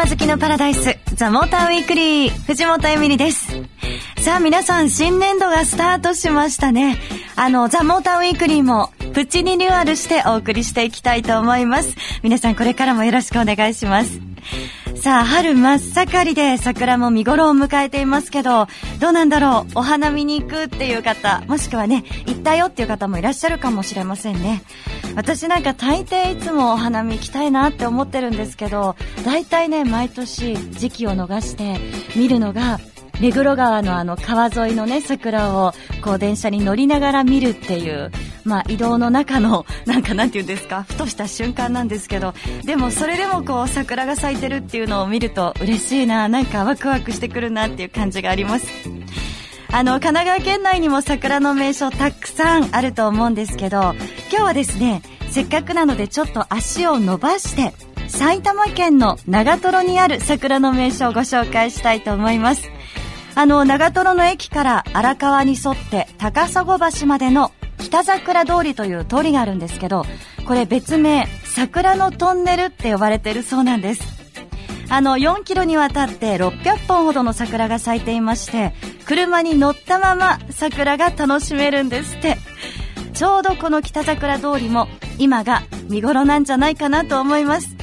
車好きのパラダイス、ザ・モーターウィークリー、藤本エミリです。さあ皆さん、新年度がスタートしましたね。あの、ザ・モーターウィークリーも、プチリニューアルしてお送りしていきたいと思います。皆さんこれからもよろしくお願いします。さあ、春真っ盛りで桜も見頃を迎えていますけど、どうなんだろうお花見に行くっていう方、もしくはね、行ったよっていう方もいらっしゃるかもしれませんね。私なんか大抵いつもお花見行きたいなって思ってるんですけど、大体ね、毎年時期を逃して見るのが目黒川のあの川沿いのね、桜をこう電車に乗りながら見るっていう、まあ移動の中の、なんかなんて言うんですか、ふとした瞬間なんですけど、でもそれでもこう桜が咲いてるっていうのを見ると嬉しいな、なんかワクワクしてくるなっていう感じがあります。あの、神奈川県内にも桜の名所たくさんあると思うんですけど、今日はですね、せっかくなのでちょっと足を伸ばして、埼玉県の長瀞にある桜の名所をご紹介したいと思います。あの、長瀞の駅から荒川に沿って高砂橋までの北桜通りという通りがあるんですけど、これ別名、桜のトンネルって呼ばれてるそうなんです。あの、4キロにわたって600本ほどの桜が咲いていまして、車に乗ったまま桜が楽しめるんですって。ちょうどこの北桜通りも今が見頃なんじゃないかなと思います。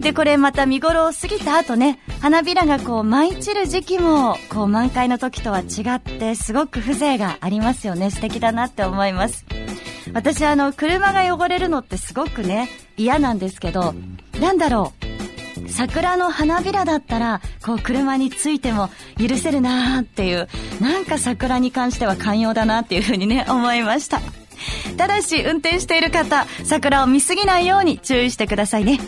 で、これまた見頃を過ぎた後ね、花びらがこう舞い散る時期も、こう満開の時とは違って、すごく風情がありますよね。素敵だなって思います。私あの、車が汚れるのってすごくね、嫌なんですけど、なんだろう。桜の花びらだったら、こう車についても許せるなーっていう、なんか桜に関しては寛容だなっていうふうにね、思いました。ただし、運転している方、桜を見すぎないように注意してくださいね。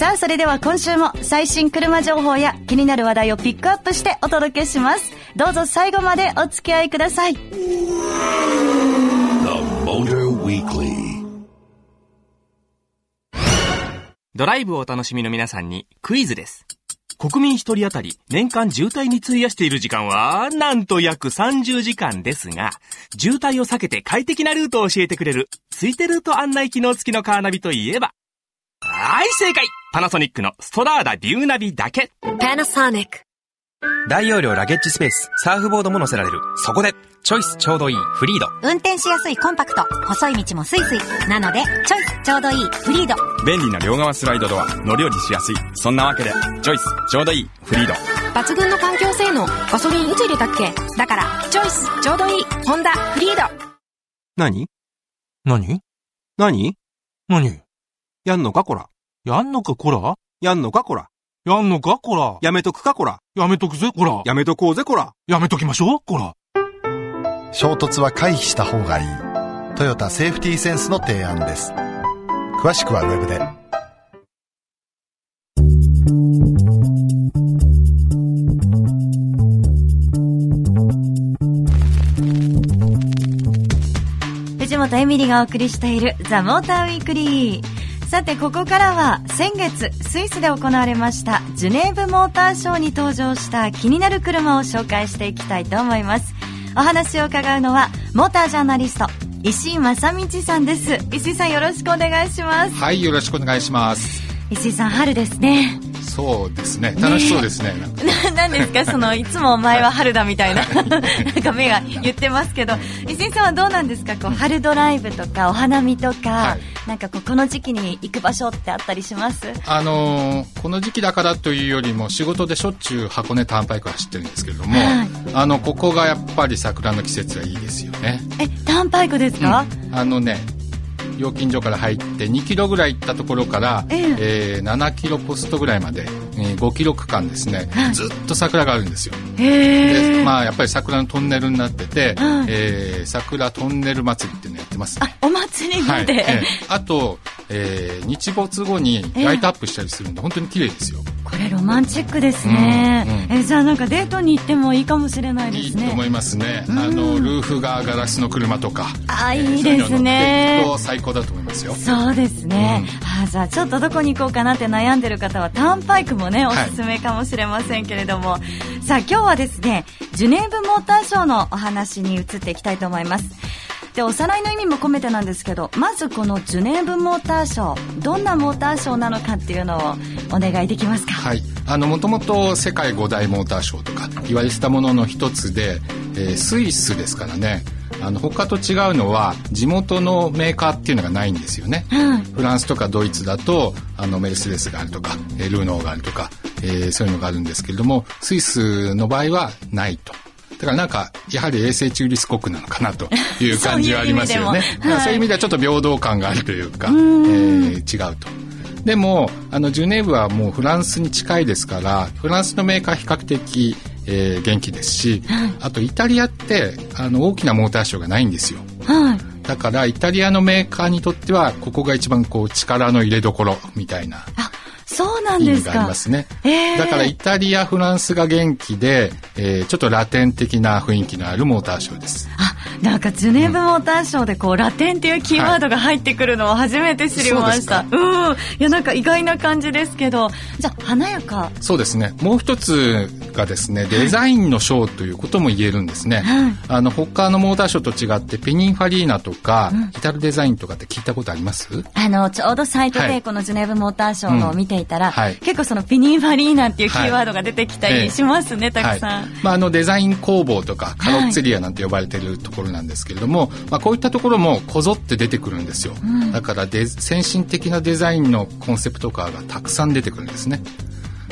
さあ、それでは今週も最新車情報や気になる話題をピックアップしてお届けします。どうぞ最後までお付き合いください。ドライブをお楽しみの皆さんにクイズです。国民一人当たり年間渋滞に費やしている時間は、なんと約30時間ですが、渋滞を避けて快適なルートを教えてくれる、ついてルート案内機能付きのカーナビといえば、はい、正解パナソニックのストラーダビューナビだけ。パナソニック。大容量ラゲッジスペース、サーフボードも載せられる。そこで、チョイスちょうどいいフリード。運転しやすいコンパクト。細い道もスイスイ。なので、チョイスちょうどいいフリード。便利な両側スライドドア。乗り降りしやすい。そんなわけで、チョイスちょうどいいフリード。抜群の環境性能。ガソリンいつ入れたっけ？だから、チョイスちょうどいい。ホンダフリード。何？何？何？何？やんのかこら？やんのかこら？やんのかこら？やんのかこら？やめとくかこら？やめとくぜこら？やめとこうぜこら？やめときましょうこら。衝突は回避した方がいい。トヨタセーフティーセンスの提案です。詳しくはウェブで。藤本エミリがお送りしているザ・モーターウィークリー。さてここからは先月スイスで行われましたジュネーブモーターショーに登場した気になる車を紹介していきたいと思います。お話を伺うのはモータージャーナリスト石井正道さんです。石井さんよろしくお願いします。はいよろしくお願いします。石井さん春ですね。そうですね。楽しそうですね何 ですか？そのいつもお前は春だみたいな。なんか目が言ってますけど。石井さんはどうなんですか？こう春ドライブとかお花見とか、はい、なんかこうこの時期に行く場所ってあったりします？あのー、この時期だからというよりも仕事でしょっちゅう箱根ターンパイク走ってるんですけれども、はい、あのここがやっぱり桜の季節はいいですよね。えターンパイクですか、うん、あのね料金所から入って2キロぐらい行ったところから、えー、えー、7キロポストぐらいまで、えー、5キロ区間ですね、はい、ずっと桜があるんですよ。でまあやっぱり桜のトンネルになってて、はい、えー、桜トンネル祭りっていうのやってますね。お祭りまで、はい。えー、あと、えー、日没後にライトアップしたりするんで、えー、本当に綺麗ですよ。これロマンチックですね、うんうん、えじゃあなんかデートに行ってもいいかもしれないですね。いいと思いますね、うん、あのルーフがガラスの車とか。あいいですね、えー、最高だと思いますよ。そうですね、うん、あじゃあちょっとどこに行こうかなって悩んでる方はターンパイクもねおすすめかもしれませんけれども、はい、さあ今日はですねジュネーブモーターショーのお話に移っていきたいと思いますででおさらいの意味も込めてなんですけどまずこのジュネーブモーターショーどんなモーターショーなのかっていうのをお願いできますか？はい。あのもともと世界五大モーターショーとか言われてたものの一つで、えースイスですからね。あの他と違うのは地元のメーカーっていうのがないんですよね、フランスとかドイツだとあのメルセデスがあるとかえールノーがあるとか、えーそういうのがあるんですけれどもスイスの場合はないと。だからなんかやはり衛生中立国なのかなという感じはありますよね。そういう意味でもはいそういう意味ではちょっと平等感があるというか、えー違うと。でもあのジュネーブはもうフランスに近いですからフランスのメーカー比較的、えー元気ですし、あとイタリアってあの大きなモーターショーがないんですよ。はいだからイタリアのメーカーにとってはここが一番こう力の入れどころみたいなあそうなんですか。がありますね。だからイタリア、フランスが元気で、えーちょっとラテン的な雰囲気のあるモーターショーです。あなんかジュネーブモーターショーでこうラテンっていうキーワードが入ってくるのを初めて知りました、そううん。いやなんか意外な感じですけど。じゃあ華やか。そうですね。もう一つがですね、デザインのショーということも言えるんですね。はい。あの、他のモーターショーと違って、ペニンファリーナとか、イタルデザインとかって聞いたことあります？あのちょうどサイトはい。でこのジュネーブモーターショーのを見ていたら、うんはい。結構そのピニンファリーナっていうキーワードが出てきたりしますね、たくさん、はい。まあ、あのデザイン工房とかカロッツェリアなんて呼ばれてるところなんですけれども、まあ、こういったところもこぞって出てくるんですよ、だからデ先進的なデザインのコンセプトカーがたくさん出てくるんですね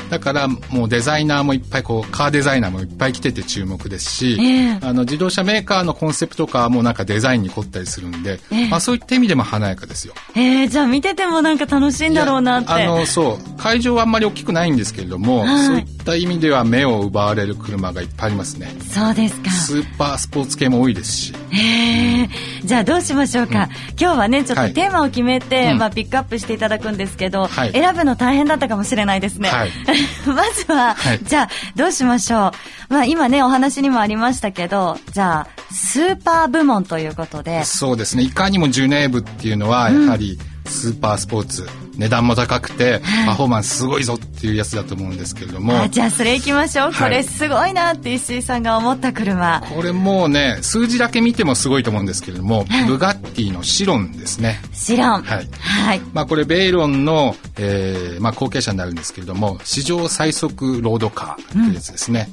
だからもうデザイナーもいっぱいこうカーデザイナーもいっぱい来てて注目ですし、ええ。あの自動車メーカーのコンセプトカーもなんかデザインに凝ったりするんで、ええ。まあ、そういった意味でも華やかですよ。えー、じゃあ見ててもなんか楽しいんだろうなって。あのそう会場はあんまり大きくないんですけれども、はい。そういった意味では目を奪われる車がいっぱいありますね。そうですか。スーパースポーツ系も多いですし。へえ。じゃあどうしましょうか、今日はねちょっはい。とテーマを決めて、うん。まあ、ピックアップしていただくんですけど、はい。選ぶの大変だったかもしれないですね、はい まずは、はい。じゃあどうしましょう、まあ、今ねお話にもありましたけどじゃあスーパー部門ということで。そうですね。いかにもジュネーブっていうのはやはりスーパースポーツ、値段も高くてパフォーマンスすごいぞっていうやつだと思うんですけれども。あじゃあそれいきましょう、はい。これすごいなって石井さんが思った車。これもうね数字だけ見てもすごいと思うんですけれども、ブガッティのシロンですね。シロン。はい。はい。まあこれベイロンの、えーまあ、後継者になるんですけれども史上最速ロードカーというやつですね、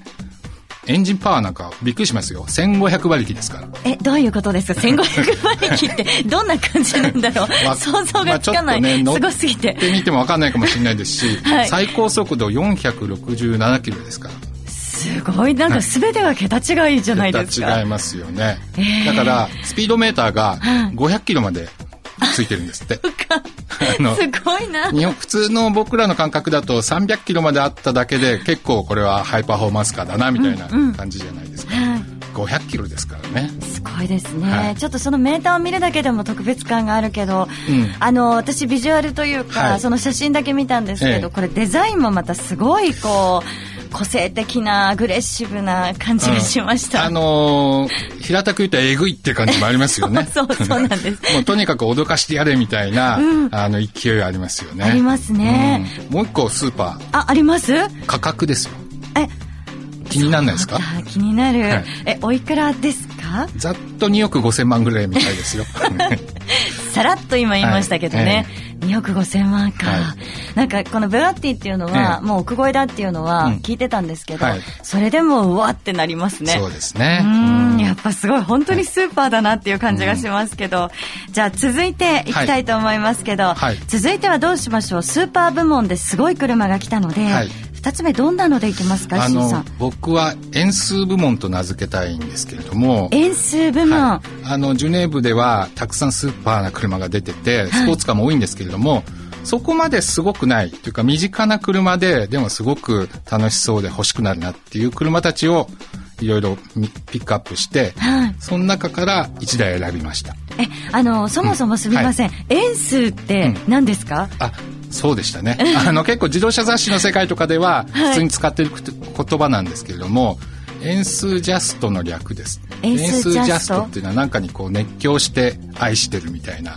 エンジンパワーなんかびっくりしますよ。1500馬力ですから。えどういうことですか？1500馬力って どんな感じなんだろう、まあ想像がつかない、まあすごすぎて。ってみても分かんないかもしれないですし、はい。最高速度467キロですから。すごい。なんか全てが桁違いじゃないですか。桁違いますよね、えー。だからスピードメーターが500キロまでついてるんですって すごいな。日本普通の僕らの感覚だと300キロまであっただけで結構これはハイパフォーマンスカーだなみたいな感じじゃないですか、はい。500キロですからね。すごいですね、はい。ちょっとそのメーターを見るだけでも特別感があるけど、うん。あの私ビジュアルというか、はい。その写真だけ見たんですけど、ええ。これデザインもまたすごいこう個性的なアグレッシブな感じがしました、。あのー平たく言うとえぐいって感じもありますよね。そうそうなんです。もうとにかく脅かしてやれみたいな、あの勢いありますよね。ありますね。うん。もう一個スーパああります？ー価格ですよ。え気にならないですか？あ気になる、はい。えおいくらですか？ざっと2億5千万ぐらいみたいですよ。さらっと今言いましたけどね、2億5千万か、はい。なんかこのブガッティっていうのは、ええ。もう億超えだっていうのはうん。聞いてたんですけど、はい。それでもうわってなりますね。そうですね。ううん。んやっぱすごい本当にスーパーだなっていう感じがしますけど、じゃあ続いていきたいと思いますけど、はい。続いてはどうしましょう。スーパー部門ですごい車が来たので、はい2つ目どんなのでいきますかさのん。僕は円数部門と名付けたいんですけれども。円数部門、はい。あのジュネーブではたくさんスーパーな車が出ててスポーツカーも多いんですけれども、そこまですごくないというか身近な車ででもすごく楽しそうで欲しくなるなっていう車たちをいろいろみピックアップして、はい。その中から1台選びました。えあのそもそもすみません、円数って何ですか、あそうでしたね。あの結構自動車雑誌の世界とかでははい。普通に使ってる言葉なんですけれども、円数ジャストの略です。円数ジャスト？円数ジャストっていうのは何かにこう熱狂して愛してるみたいな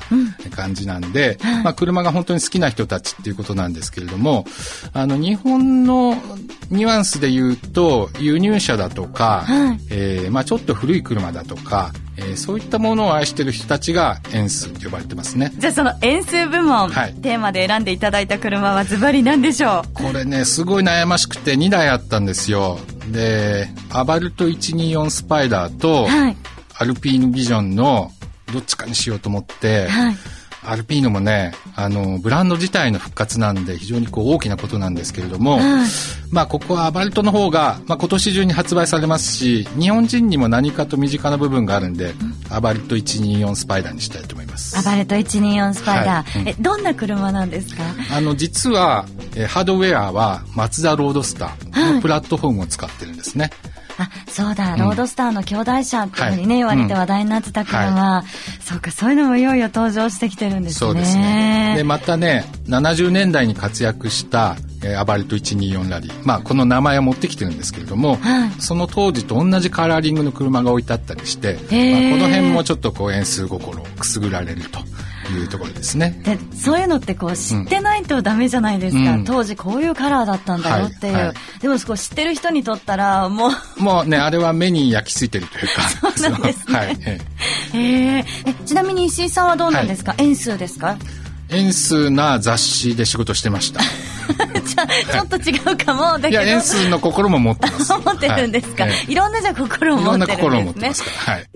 感じなんで、まあ、車が本当に好きな人たちっていうことなんですけれどもあの日本のニュアンスで言うと輸入車だとか、はい。えーまあ、ちょっと古い車だとか、えーそういったものを愛している人たちがエンスと呼ばれてますねじゃあその円数部門、はいテーマで選んでいただいた車はズバリ何でしょう？これねすごい悩ましくて2台あったんですよでアバルト124スパイダーと、はい。アルピーヌビジョンのどっちかにしようと思って、はい。アルピーノもね、あの、ブランド自体の復活なんで非常にこう大きなことなんですけれども、はいまあここはアバルトの方が、まあ今年中に発売されますし、日本人にも何かと身近な部分があるんで、アバルト124スパイダーにしたいと思います。アバルト124スパイダー。はいうんえ、どんな車なんですか？あの、実は、えーハードウェアはマツダロードスターのプラットフォームを使ってるんですね。あ、そうだ、ロードスターの兄弟車っていうふうにね、はい。言われて話題になってた車、そうか、そういうのもいよいよ登場してきてるんですね。そうですね。で、またね、70年代に活躍した、えーアバルト124ラリー。まあ、この名前を持ってきてるんですけれども、はい。その当時と同じカラーリングの車が置いてあったりして、まあ、この辺もちょっとこう円数心をくすぐられるというところですね。でそういうのってこう知ってないとダメじゃないですか、うん。当時こういうカラーだったんだよっていう、はいはい。でもこう知ってる人にとったらもう。もうね、あれは目に焼き付いてるというか。そうなんですね。はい。えへええちなみに石井さんはどうなんですか、円数ですか？え円数な雑誌で仕事してました。じゃあちょっと違うかも。だけど。い。や、円数の心も持ってます。持ってるんですか、はい。いろんなじゃあ心をいろんな持ってるんですね。心を持ってますから。はい。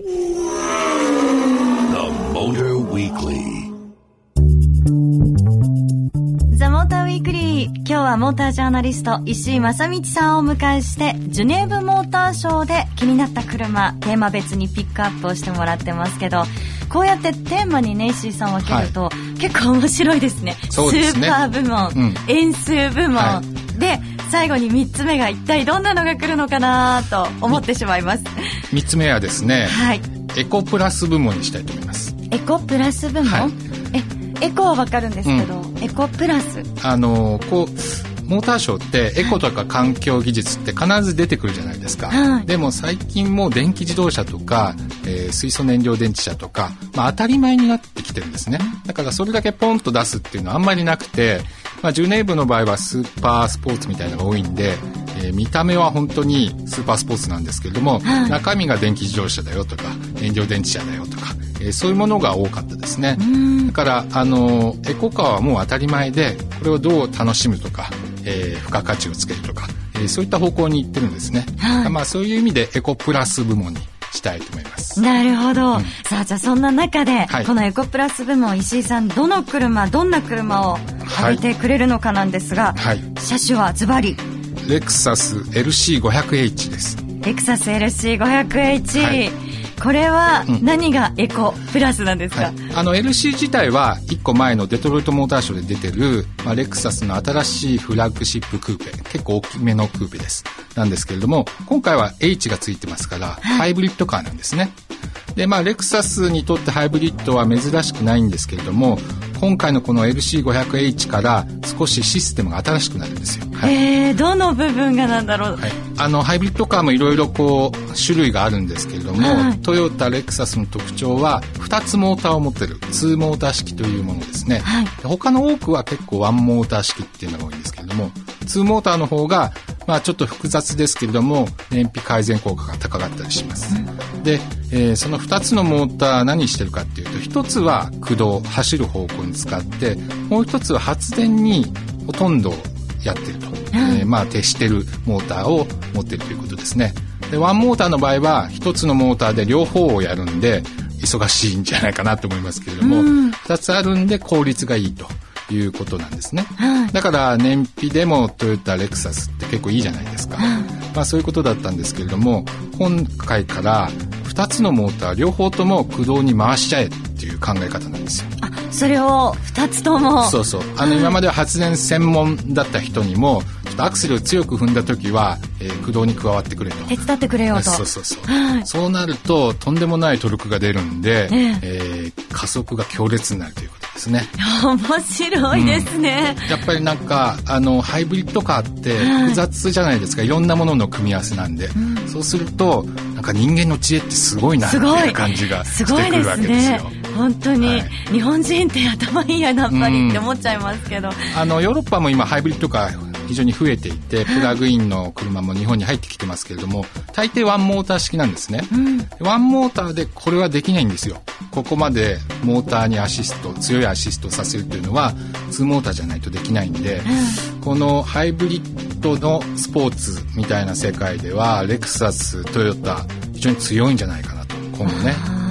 今日はモータージャーナリスト、石井正道さんをお迎えして、ジュネーブモーターショーで気になった車、テーマ別にピックアップをしてもらってますけど、こうやってテーマにね、石井さん分けると、結構面白いですね。そうですねスーパー部門、うん円数部門、はで、最後に3つ目が一体どんなのが来るのかなと思ってしまいます。三つ目はですね、はい。エコプラス部門にしたいと思います。エコプラス部門、はいえ、エコはわかるんですけど、エコプラス。あのこうモーターショーってエコとか環境技術って必ず出てくるじゃないですか、はい。でも最近もう電気自動車とか、えー水素燃料電池車とか、まあ、当たり前になってきてるんですね。だからそれだけポンと出すっていうのはあんまりなくて、まあ、ジュネーブの場合はスーパースポーツみたいなのが多いんで、えー見た目は本当にスーパースポーツなんですけれども、はい。中身が電気自動車だよとか燃料電池車だよとか、えーそういうものが多かったですね。だからあのエコカーはもう当たり前でこれをどう楽しむとか、えー付加価値をつけるとか、えーそういった方向に行ってるんですね、はい。まあそういう意味でエコプラス部門にしたいと思います。なるほど。さあ、じゃあそんな中で、はい。このエコプラス部門、石井さん、どの車、どんな車を挙げてくれるのかなんですが、はい。車種はズバリ、レクサス LC500H です。レクサス LC500H。はい。これはうん。何がエコプラスなんですか、はい、あの LC 自体は1個前のデトロイトモーターショーで出てる、まあ、レクサスの新しいフラッグシップクーペ。結構大きめのクーペです。なんですけれども今回は H がついてますから、ハイブリッドカーなんですねでまあレクサスにとってハイブリッドは珍しくないんですけれども今回のこの LC500H から少しシステムが新しくなるんですよ、はい。えー、どの部分がなんだろう、はい、あのハイブリッドカーもいろいろこう種類があるんですけれども、はい。トヨタレクサスの特徴は2つモーターを持ってる2モーター式というものですね、はい。で他の多くは結構1モーター式っていうのが多いんですけれども2モーターの方がまあちょっと複雑ですけれども燃費改善効果が高かったりします、で、えーその2つのモーター何してるかっていうと1つは駆動走る方向に使ってもう1つは発電にほとんどやってると、えーまあ徹してるモーターを持ってるということですね。でワンモーターの場合は1つのモーターで両方をやるんで忙しいんじゃないかなと思いますけれども、2つあるんで効率がいいということなんですね、はい。だから燃費でもトヨタレクサスって結構いいじゃないですか、まあそういうことだったんですけれども今回から2つのモーター両方とも駆動に回しちゃえっていう考え方なんですよ。あ、それを2つとも。そうそう。あの今までは発電専門だった人にもちょっとアクセルを強く踏んだ時は、えー駆動に加わってくれと。手伝ってくれよと。そうそうそう、はい。そうなるととんでもないトルクが出るんで、ええ。えー加速が強烈になるということですね。面白いですね。やっぱりなんかあのハイブリッドカーって複雑じゃないですか、い、ろんなものの組み合わせなんで、そうするとなんか人間の知恵ってすごいなっていい。う感じがしてすごいでくるわけですよ。。本当に、はい。日本人って頭いいや、やっぱりって思っちゃいますけど。あのヨーロッパも今ハイブリッドカー非常に増えていてプラグインの車も日本に入ってきてますけれども大抵ワンモーター式なんですね、ワンモーターでこれはできないんですよ。ここまでモーターにアシスト強いアシストさせるというのは2モーターじゃないとできないんで、このハイブリッドのスポーツみたいな世界ではレクサストヨタ非常に強いんじゃないかなと今後ね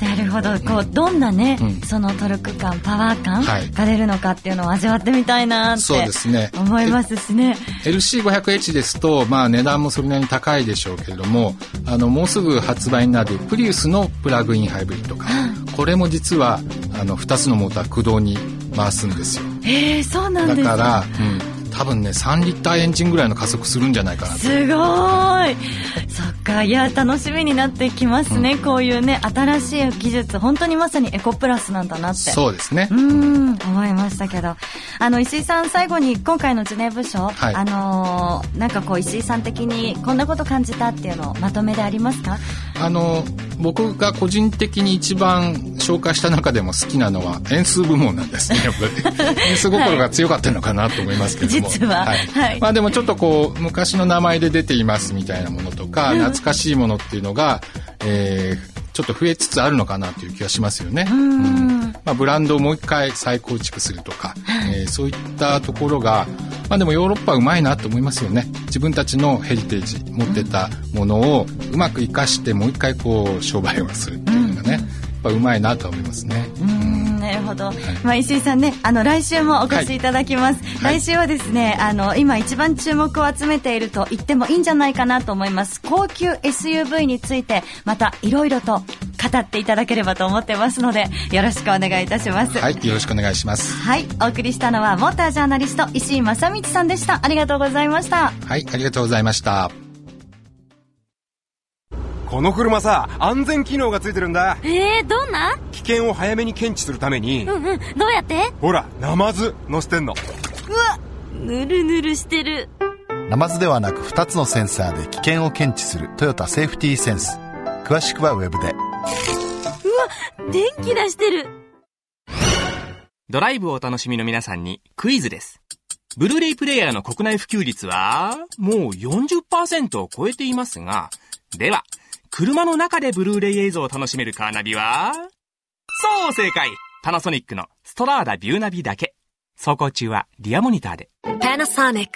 なるほど、こう、どんなね、うん。そのトルク感、パワー感はい。が出るのかっていうのを味わってみたいなってそうですね。思いますしね。LC500H ですと、まあ値段もそれなりに高いでしょうけれども、あの、もうすぐ発売になるプリウスのプラグインハイブリッドカー。これも実は、あの、2つのモーター駆動に回すんですよ。えー、そうなんですだから、うん、多分ね、3リッターエンジンぐらいの加速するんじゃないかなと。すごーい。そっかいや楽しみになってきますね、こういうね新しい技術本当にまさにエコプラスなんだなって。そうですね。う。ーん思いましたけど。あの石井さん最後に今回のジュネーブ賞、はい。あのーなんかこう石井さん的にこんなこと感じたっていうのをまとめでありますか？あの、僕が個人的に一番紹介した中でも好きなのは演数部門なんですね、やっぱり。演数心が強かったのかなと思いますけども。実は。はい。まあでもちょっとこう、昔の名前で出ていますみたいなものとか、懐かしいものっていうのが、えーちょっと増えつつあるのかなという気がしますよね。うん。まあ、ブランドをもう一回再構築するとか、えーそういったところが、まあでもヨーロッパはうまいなと思いますよね。自分たちのヘリテージ、持ってたものをうまく活かしてもう一回こう商売をするっていうのがね、やっぱうまいなと思いますね。なるほど、まあ、石井さんねあの来週もお越しいただきます、はい。来週はですねあの今一番注目を集めていると言ってもいいんじゃないかなと思います。高級 SUV についてまたいろいろと語っていただければと思ってますのでよろしくお願いいたしますはい、よろしくお願いします。はいお送りしたのはモータージャーナリスト石井正道さんでしたありがとうございましたはい、ありがとうございました。この車さ、安全機能がついてるんだ。えー、どんな？危険を早めに検知するために、うんうん、どうやって？ほら、ナマズ乗せてんの。ぬるぬるしてる。ナマズではなく2つのセンサーで危険を検知するトヨタセーフティーセンス詳しくはウェブで電気出してる。ドライブをお楽しみの皆さんにクイズです。ブルーレイプレイヤーの国内普及率は、もう40%を超えていますが、では、車の中でブルーレイ映像を楽しめるカーナビは？そう正解パナソニックのストラーダビューナビだけ。走行中はリアモニターで。Panasonic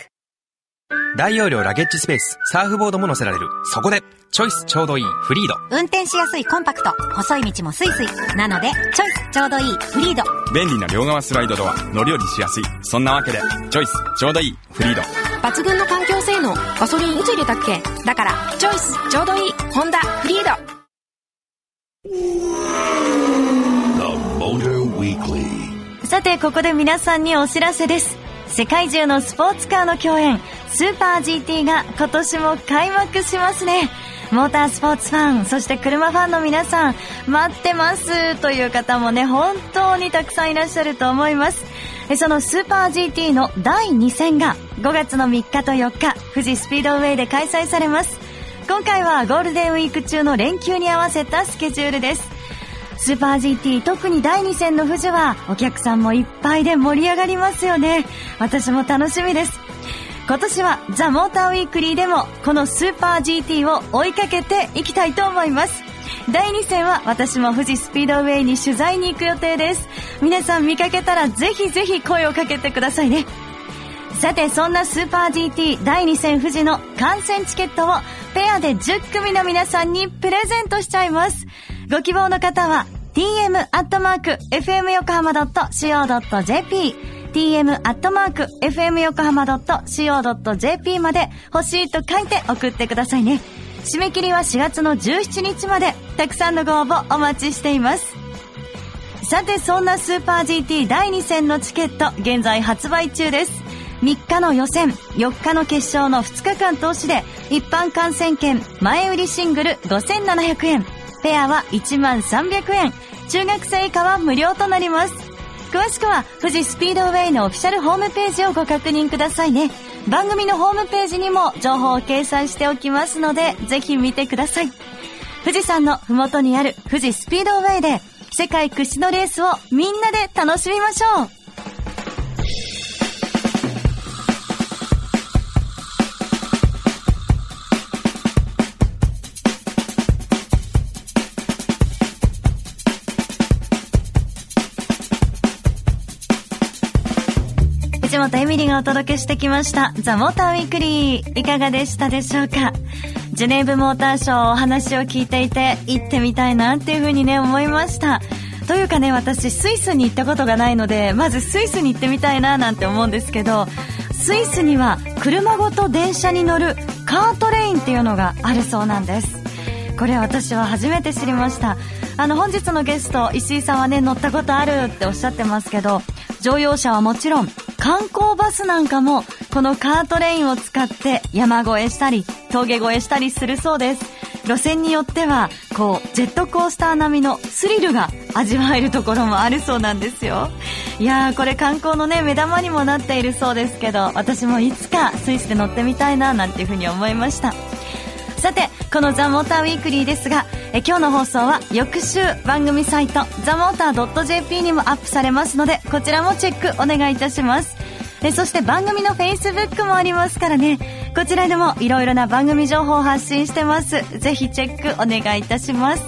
大容量ラゲッジスペース、サーフボードも載せられる。そこで、チョイスちょうどいい。フリード。運転しやすいコンパクト。細い道もスイスイ。なのでチョイスちょうどいい。フリード。便利な両側スライドドア。乗り降りしやすい。そんなわけでチョイスちょうどいい。フリード。抜群の環境性能。ガソリンいつ入れたっけ？だからチョイスちょうどいい。ホンダフリード。The Motor Weekly. さて、ここで皆さんにお知らせです。世界中のスポーツカーの競演、スーパー GT が今年も開幕しますね。モータースポーツファン、そして車ファンの皆さん、待ってますという方もね、本当にたくさんいらっしゃると思います。えそのスーパー GT の第2戦が5月の3日と4日、富士スピードウェイで開催されます。今回はゴールデンウィーク中の連休に合わせたスケジュールです。スーパー GT 特に第2戦の富士はお客さんもいっぱいで盛り上がりますよね私も楽しみです今年はザ・モーターウィークリーでもこのスーパー GT を追いかけていきたいと思います。第2戦は私も富士スピードウェイに取材に行く予定です。皆さん見かけたらぜひぜひ声をかけてくださいね。さてそんなスーパー GT 第2戦富士の観戦チケットをペアで10組の皆さんにプレゼントしちゃいます。ご希望の方は t m f m 横浜 c o j p 横浜 .co.jp tm.fm 横浜 .co.jp まで欲しいと書いて送ってくださいね。締め切りは4月の17日まで。たくさんのご応募お待ちしています。さてそんなスーパー GT 第2戦のチケット現在発売中です。3日の予選4日の決勝の2日間通しで一般観戦券前売りシングル5700円。ペアは1万300円。中学生以下は無料となります。詳しくは富士スピードウェイのオフィシャルホームページをご確認くださいね。番組のホームページにも情報を掲載しておきますのでぜひ見てください。富士山のふもとにある富士スピードウェイで世界屈指のレースをみんなで楽しみましょう。お届けしてきました、ザ・モーターウィークリー。いかがでしたでしょうか？ジュネーブモーターショーお話を聞いていて、行ってみたいなっていうふうにね、思いました。というかね、私、スイスに行ったことがないので、まずスイスに行ってみたいななんて思うんですけど、スイスには車ごと電車に乗るカートレインっていうのがあるそうなんです。これ私は初めて知りました。あの、本日のゲスト、石井さんはね、乗ったことあるっておっしゃってますけど、乗用車はもちろん、観光バスなんかも、このカートレインを使って山越えしたり、峠越えしたりするそうです。路線によっては、こう、ジェットコースター並みのスリルが味わえるところもあるそうなんですよ。いやー、これ観光のね、目玉にもなっているそうですけど、私もいつかスイスで乗ってみたいな、なんていうふうに思いました。さて、このザ・モーターウィークリーですが、え今日の放送は翌週番組サイトザ・モーター .jp にもアップされますので、こちらもチェックお願いいたします。えそして番組の Facebook もありますからね、こちらでもいろいろな番組情報を発信してます。ぜひチェックお願いいたします。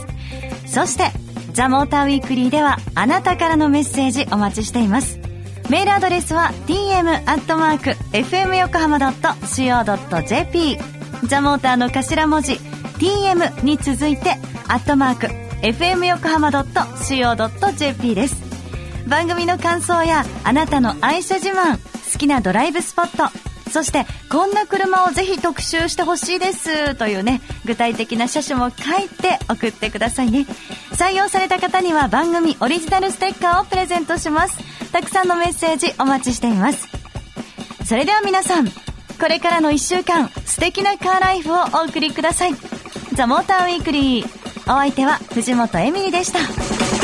そして、ザ・モーターウィークリーではあなたからのメッセージお待ちしています。メールアドレスは tm.fmyokohama.co.jp ザ・モーターの頭文字 tm に続いてアットマーク fmyokohama.co.jp です。番組の感想やあなたの愛車自慢好きなドライブスポットそしてこんな車をぜひ特集してほしいですというね具体的な車種も書いて送ってくださいね。採用された方には番組オリジナルステッカーをプレゼントします。たくさんのメッセージお待ちしています。それでは皆さんこれからの1週間素敵なカーライフをお送りください。ザ・モーターウィークリーお相手は藤本エミリでした。